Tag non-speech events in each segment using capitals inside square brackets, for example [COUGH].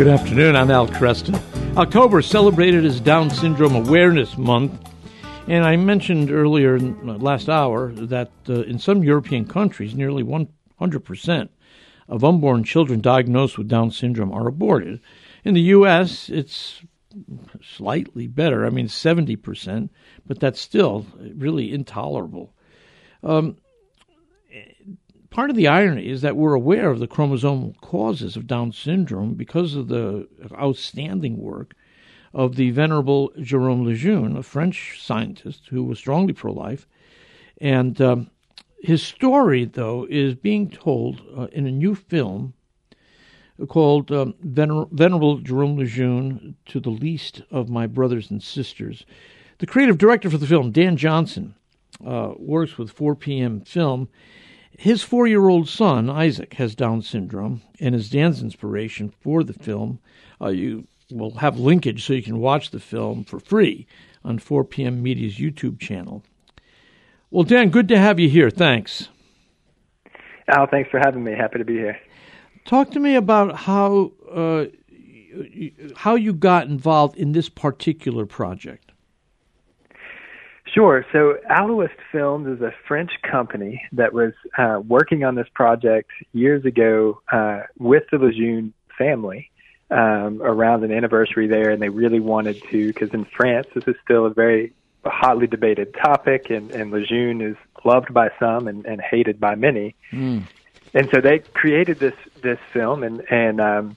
Good afternoon. I'm Al Kresta. October celebrated as Down Syndrome Awareness Month. And I mentioned earlier last hour that uh, in some European countries, nearly 100% of unborn children diagnosed with Down syndrome are aborted. In the U.S., it's slightly better. I mean, 70%, but that's still really intolerable. Um, part of the irony is that we're aware of the chromosomal causes of Down syndrome because of the outstanding work of the venerable Jerome Lejeune, a French scientist who was strongly pro life. And um, his story, though, is being told uh, in a new film called um, Vener- Venerable Jerome Lejeune to the Least of My Brothers and Sisters. The creative director for the film, Dan Johnson, uh, works with 4 p.m. Film his four year old son, Isaac, has Down syndrome and is Dan's inspiration for the film. Uh, you will have linkage so you can watch the film for free on 4 p.m. Media's YouTube channel. Well, Dan, good to have you here. Thanks. Al, thanks for having me. Happy to be here. Talk to me about how uh, how you got involved in this particular project. Sure. So Aloist Films is a French company that was uh, working on this project years ago uh, with the Lejeune family um, around an anniversary there, and they really wanted to, because in France this is still a very hotly debated topic, and, and Lejeune is loved by some and, and hated by many. Mm. And so they created this this film, and and um,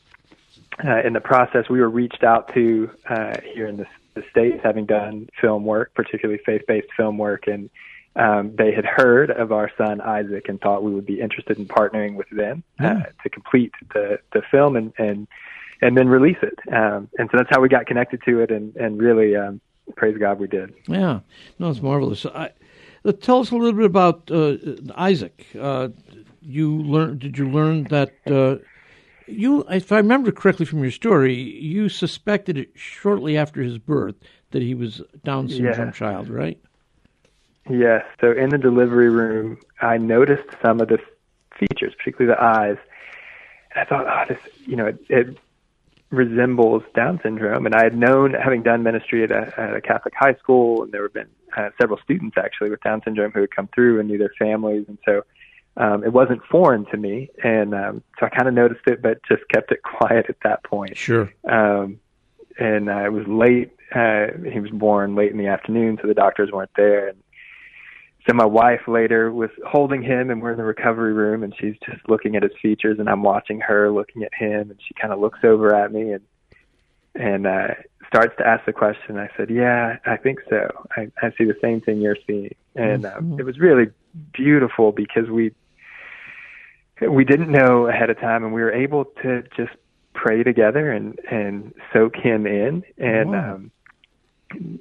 uh, in the process, we were reached out to uh, here in the the States, having done film work, particularly faith-based film work, and um, they had heard of our son Isaac and thought we would be interested in partnering with them uh, to complete the the film and and and then release it. Um, and so that's how we got connected to it, and and really um, praise God we did. Yeah, no, it's marvelous. I, uh, tell us a little bit about uh, Isaac. Uh, you learned? Did you learn that? You, if I remember correctly from your story, you suspected it shortly after his birth that he was Down syndrome yes. child, right? Yes. So in the delivery room, I noticed some of the features, particularly the eyes, and I thought, oh, this, you know, it, it resembles Down syndrome. And I had known, having done ministry at a, at a Catholic high school, and there had been uh, several students actually with Down syndrome who had come through and knew their families, and so um, it wasn't foreign to me, and um, so I kind of noticed it, but just kept it [LAUGHS] quiet at that point. Sure. Um, and uh, it was late. Uh, he was born late in the afternoon, so the doctors weren't there. And so my wife later was holding him, and we're in the recovery room, and she's just looking at his features, and I'm watching her looking at him, and she kind of looks over at me and and uh, starts to ask the question. I said, "Yeah, I think so. I, I see the same thing you're seeing." And um, it was really beautiful because we we didn't know ahead of time, and we were able to just pray together and and soak him in. And wow. um,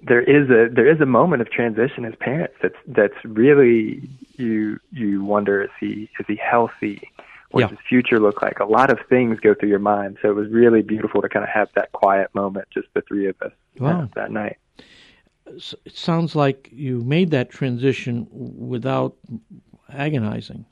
there is a there is a moment of transition as parents that's that's really you you wonder is he is he healthy? What yeah. does his future look like? A lot of things go through your mind. So it was really beautiful to kind of have that quiet moment, just the three of us wow. uh, that night. It sounds like you made that transition without agonizing.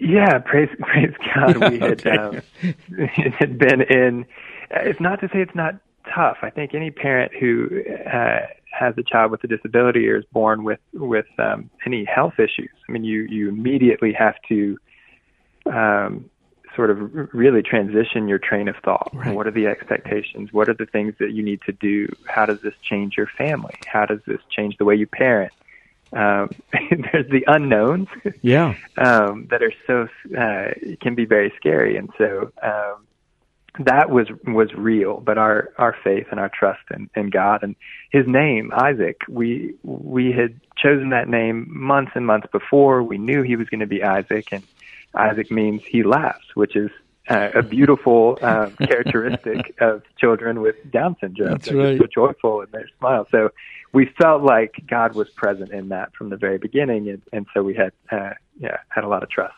Yeah, praise [LAUGHS] praise God. We had um, [LAUGHS] had been in. It's not to say it's not tough. I think any parent who uh, has a child with a disability or is born with with um, any health issues, I mean, you you immediately have to um, sort of really transition your train of thought. Right. What are the expectations? What are the things that you need to do? How does this change your family? How does this change the way you parent? um, [LAUGHS] there's the unknowns, yeah, [LAUGHS] um, that are so uh, can be very scary, and so um, that was was real. But our our faith and our trust in, in God and His name Isaac, we we had chosen that name months and months before. We knew he was going to be Isaac, and Isaac means he laughs, which is uh, a beautiful um, [LAUGHS] characteristic of children with Down syndrome. That's They're right. so joyful in their smile. So we felt like God was present in that from the very beginning, and, and so we had uh, yeah had a lot of trust.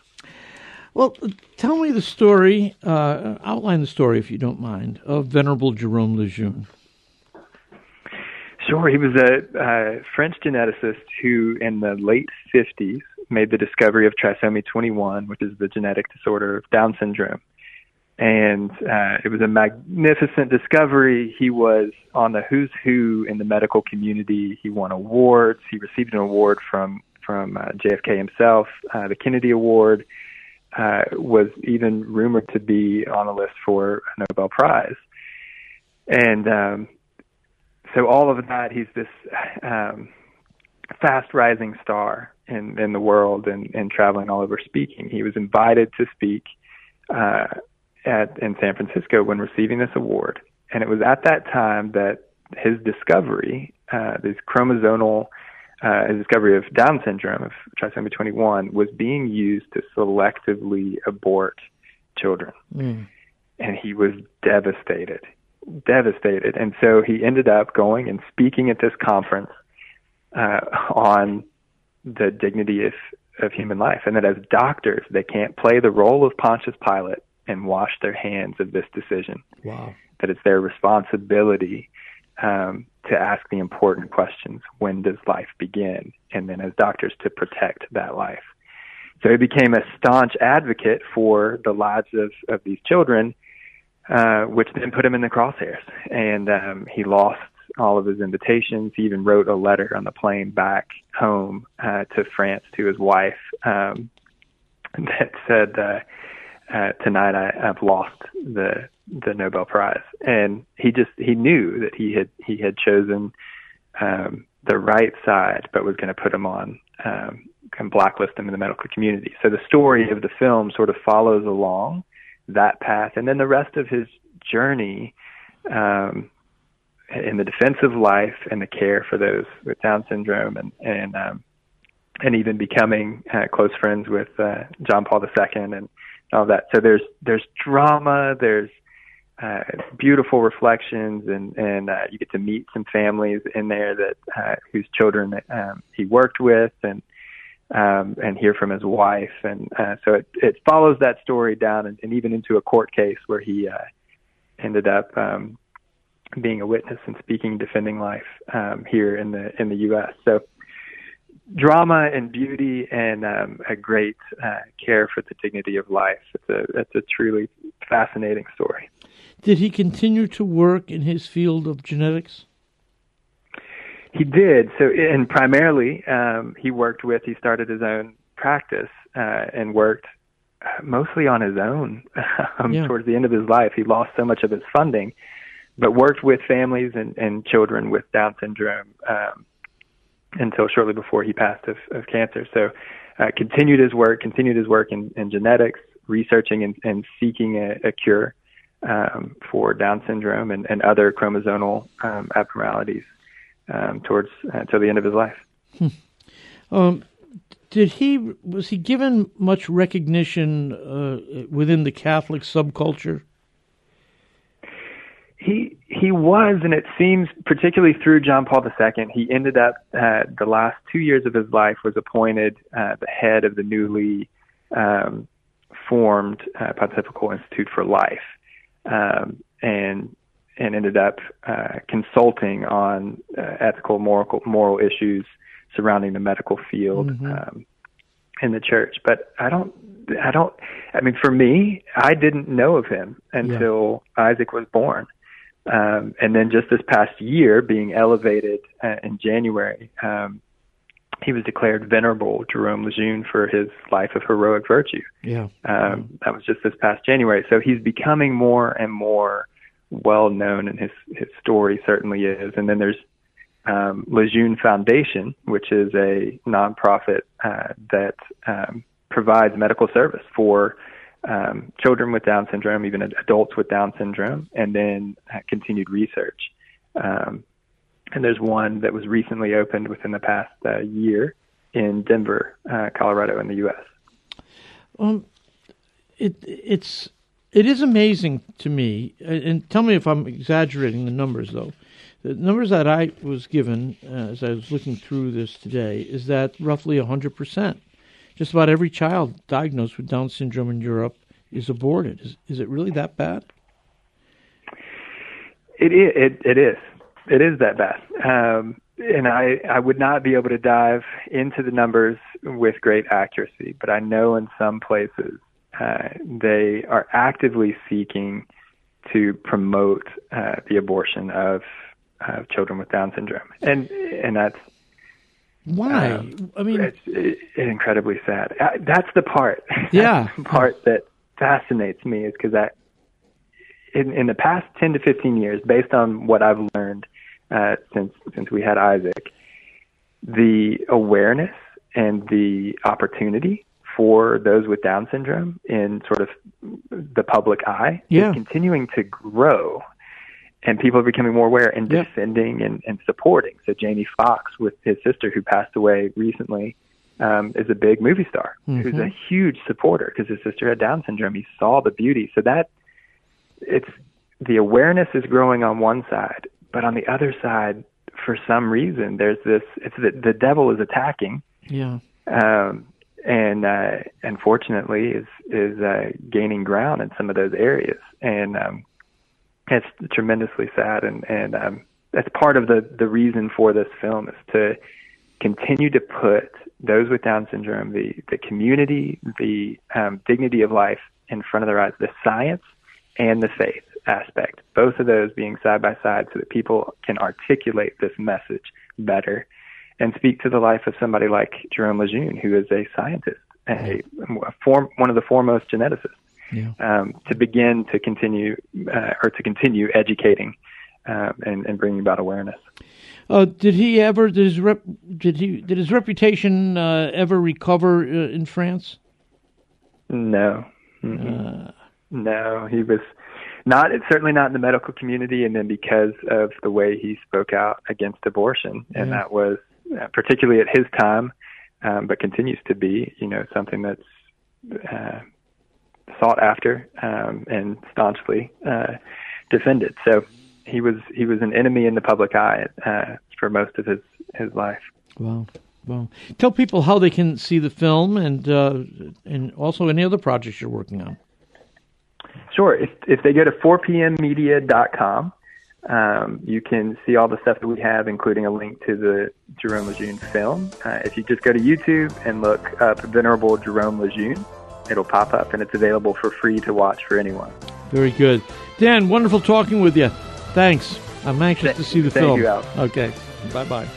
Well, tell me the story. Uh, outline the story, if you don't mind, of Venerable Jerome Lejeune. Sure, he was a uh, French geneticist who, in the late 50s, made the discovery of trisomy 21, which is the genetic disorder of Down syndrome. and uh, it was a magnificent discovery. He was on the who's who in the medical community. He won awards. He received an award from from uh, JFK himself, uh, the Kennedy Award. Uh, was even rumored to be on the list for a Nobel Prize, and um, so all of that, he's this um, fast rising star in in the world and, and traveling all over speaking. He was invited to speak uh, at in San Francisco when receiving this award, and it was at that time that his discovery, uh, this chromosomal uh, his discovery of Down syndrome of trisomy 21 was being used to selectively abort children, mm. and he was devastated, devastated, and so he ended up going and speaking at this conference uh, on the dignity of of human life, and that as doctors they can't play the role of Pontius Pilate and wash their hands of this decision. Wow. That it's their responsibility um, to ask the important questions when does life begin? And then as doctors to protect that life. So he became a staunch advocate for the lives of, of these children, uh, which then put him in the crosshairs. And um, he lost all of his invitations. He even wrote a letter on the plane back home uh, to France to his wife um, [LAUGHS] that said, uh, uh, tonight I, I've lost the the Nobel Prize, and he just he knew that he had he had chosen um, the right side, but was going to put him on um, and blacklist him in the medical community. So the story of the film sort of follows along that path, and then the rest of his journey um, in the defense of life and the care for those with Down syndrome, and and um, and even becoming uh, close friends with uh, John Paul II and all that. So there's there's drama, there's uh, beautiful reflections, and and uh, you get to meet some families in there that uh, whose children um, he worked with, and um, and hear from his wife, and uh, so it it follows that story down, and, and even into a court case where he uh, ended up. Um, being a witness and speaking, defending life um, here in the in the U.S. So drama and beauty and um, a great uh, care for the dignity of life. It's a it's a truly fascinating story. Did he continue to work in his field of genetics? He did. So, and primarily, um, he worked with. He started his own practice uh, and worked uh, mostly on his own. [LAUGHS] um, yeah. Towards the end of his life, he lost so much of his funding, but worked with families and, and children with Down syndrome um, until shortly before he passed of, of cancer. So, uh, continued his work, continued his work in, in genetics, researching and, and seeking a, a cure um, for Down syndrome and, and other chromosomal um, abnormalities um, towards until uh, the end of his life. Hmm. Um, did he was he given much recognition uh, within the Catholic subculture? He he was, and it seems particularly through John Paul II, he ended up uh, the last two years of his life was appointed uh, the head of the newly um, formed uh, Pontifical Institute for Life, um, and and ended up uh, consulting on uh, ethical moral moral issues surrounding the medical field mm-hmm. um, in the church. But I don't I don't I mean for me I didn't know of him until yeah. Isaac was born. Um, and then just this past year, being elevated uh, in January, um, he was declared venerable Jerome Lejeune for his life of heroic virtue. Yeah, um, that was just this past January. So he's becoming more and more well known, and his his story certainly is. And then there's um, Lejeune Foundation, which is a nonprofit uh, that um, provides medical service for um, children with Down syndrome, even adults with Down syndrome, and then continued research. Um, and there's one that was recently opened within the past uh, year in Denver, uh, Colorado, in the U.S. Um, it it's it is amazing to me, and tell me if I'm exaggerating the numbers though. The numbers that I was given uh, as I was looking through this today is that roughly 100 percent just about every child diagnosed with Down syndrome in Europe is aborted. Is is it really that bad? It is. It, it is. It is that bad. Um, and I, I would not be able to dive into the numbers with great accuracy, but I know in some places uh, they are actively seeking to promote uh, the abortion of uh, children with Down syndrome, and and that's why. Um, I mean, it's, it's incredibly sad. Uh, that's the part. [LAUGHS] Yeah, the part that fascinates me is because that in, in the past ten to fifteen years, based on what I've learned uh, since since we had Isaac, the awareness and the opportunity for those with Down syndrome in sort of the public eye yeah. is continuing to grow. And people are becoming more aware and yeah. defending and, and supporting. So Jamie Foxx, with his sister who passed away recently, um, is a big movie star mm-hmm. who's a huge supporter because his sister had Down syndrome. He saw the beauty. So that it's the awareness is growing on one side, but on the other side, for some reason, there's this. It's the the devil is attacking. Yeah. Um, and uh, unfortunately is is uh, gaining ground in some of those areas, and um, it's tremendously sad. And and um, that's part of the the reason for this film is to continue to put those with Down syndrome, the the community, the um, dignity of life in front of their eyes, the science and the faith aspect, both of those being side by side, so that people can articulate this message better and speak to the life of somebody like Jerome Lejeune, who is a scientist, a, a form, one of the foremost geneticists, yeah. um, to begin to continue uh, or to continue educating um, and, and bringing about awareness. Uh, did he ever? Did his rep? Did he? Did his reputation uh, ever recover uh, in France? No. Mm-hmm. no, he was not certainly not in the medical community and then because of the way he spoke out against abortion and yeah. that was uh, particularly at his time, um, but continues to be, you know, something that's uh, sought after um, and staunchly uh, defended. So he was he was an enemy in the public eye uh, for most of his his life. Wow. Well, tell people how they can see the film and uh, and also any other projects you're working on. Sure. If if they go to 4pmmedia.com, um, you can see all the stuff that we have, including a link to the Jerome Lejeune film. Uh, if you just go to YouTube and look up Venerable Jerome Lejeune, it'll pop up and it's available for free to watch for anyone. Very good. Dan, wonderful talking with you. Thanks. I'm anxious Th- to see the thank film. You. Okay. Bye bye.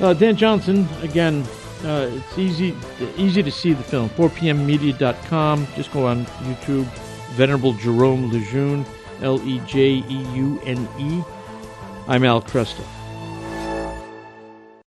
Uh, Dan Johnson, again, uh, it's easy easy to see the film. 4pmmedia.com. Just go on YouTube. Venerable Jerome Lejeune. L E J E U N E. I'm Al Kresta.